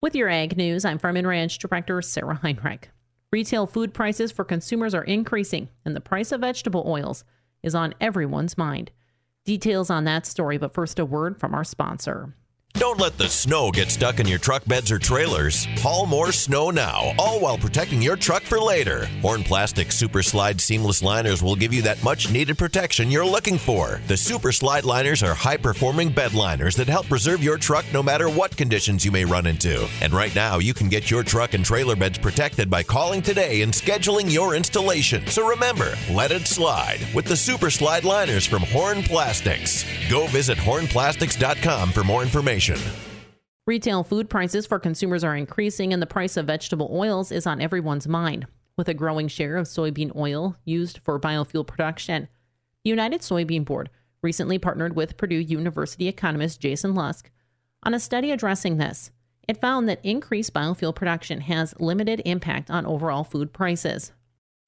With your ag news, I'm Farm and Ranch Director Sarah Heinrich. Retail food prices for consumers are increasing, and the price of vegetable oils is on everyone's mind. Details on that story, but first, a word from our sponsor. Don't let the snow get stuck in your truck beds or trailers. Haul more snow now, all while protecting your truck for later. Horn Plastic Super Slide Seamless Liners will give you that much needed protection you're looking for. The Super Slide Liners are high performing bed liners that help preserve your truck no matter what conditions you may run into. And right now, you can get your truck and trailer beds protected by calling today and scheduling your installation. So remember, let it slide with the Super Slide Liners from Horn Plastics. Go visit hornplastics.com for more information. Retail food prices for consumers are increasing, and the price of vegetable oils is on everyone's mind, with a growing share of soybean oil used for biofuel production. The United Soybean Board recently partnered with Purdue University economist Jason Lusk on a study addressing this. It found that increased biofuel production has limited impact on overall food prices.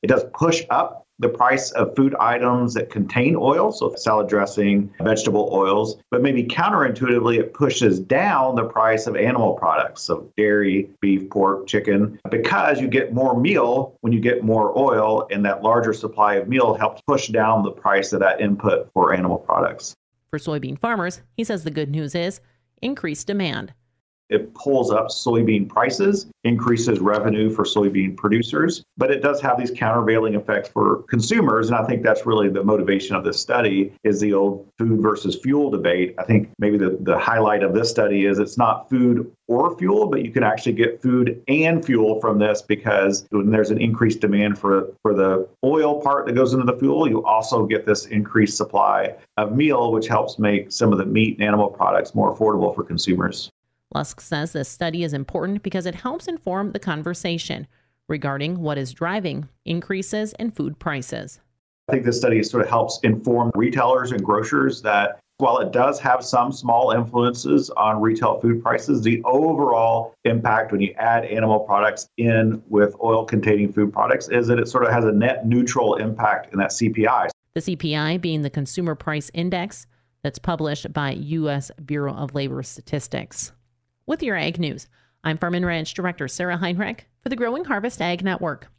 It does push up the price of food items that contain oil, so salad dressing, vegetable oils, but maybe counterintuitively, it pushes down the price of animal products, so dairy, beef, pork, chicken, because you get more meal when you get more oil, and that larger supply of meal helps push down the price of that input for animal products. For soybean farmers, he says the good news is increased demand. It pulls up soybean prices, increases revenue for soybean producers, but it does have these countervailing effects for consumers. And I think that's really the motivation of this study is the old food versus fuel debate. I think maybe the, the highlight of this study is it's not food or fuel, but you can actually get food and fuel from this because when there's an increased demand for, for the oil part that goes into the fuel, you also get this increased supply of meal, which helps make some of the meat and animal products more affordable for consumers. Lusk says this study is important because it helps inform the conversation regarding what is driving increases in food prices. I think this study sort of helps inform retailers and grocers that while it does have some small influences on retail food prices, the overall impact when you add animal products in with oil containing food products is that it sort of has a net neutral impact in that CPI. The CPI being the Consumer Price Index that's published by U.S. Bureau of Labor Statistics with your ag news. I'm Farm and Ranch Director Sarah Heinrich for the Growing Harvest Ag Network.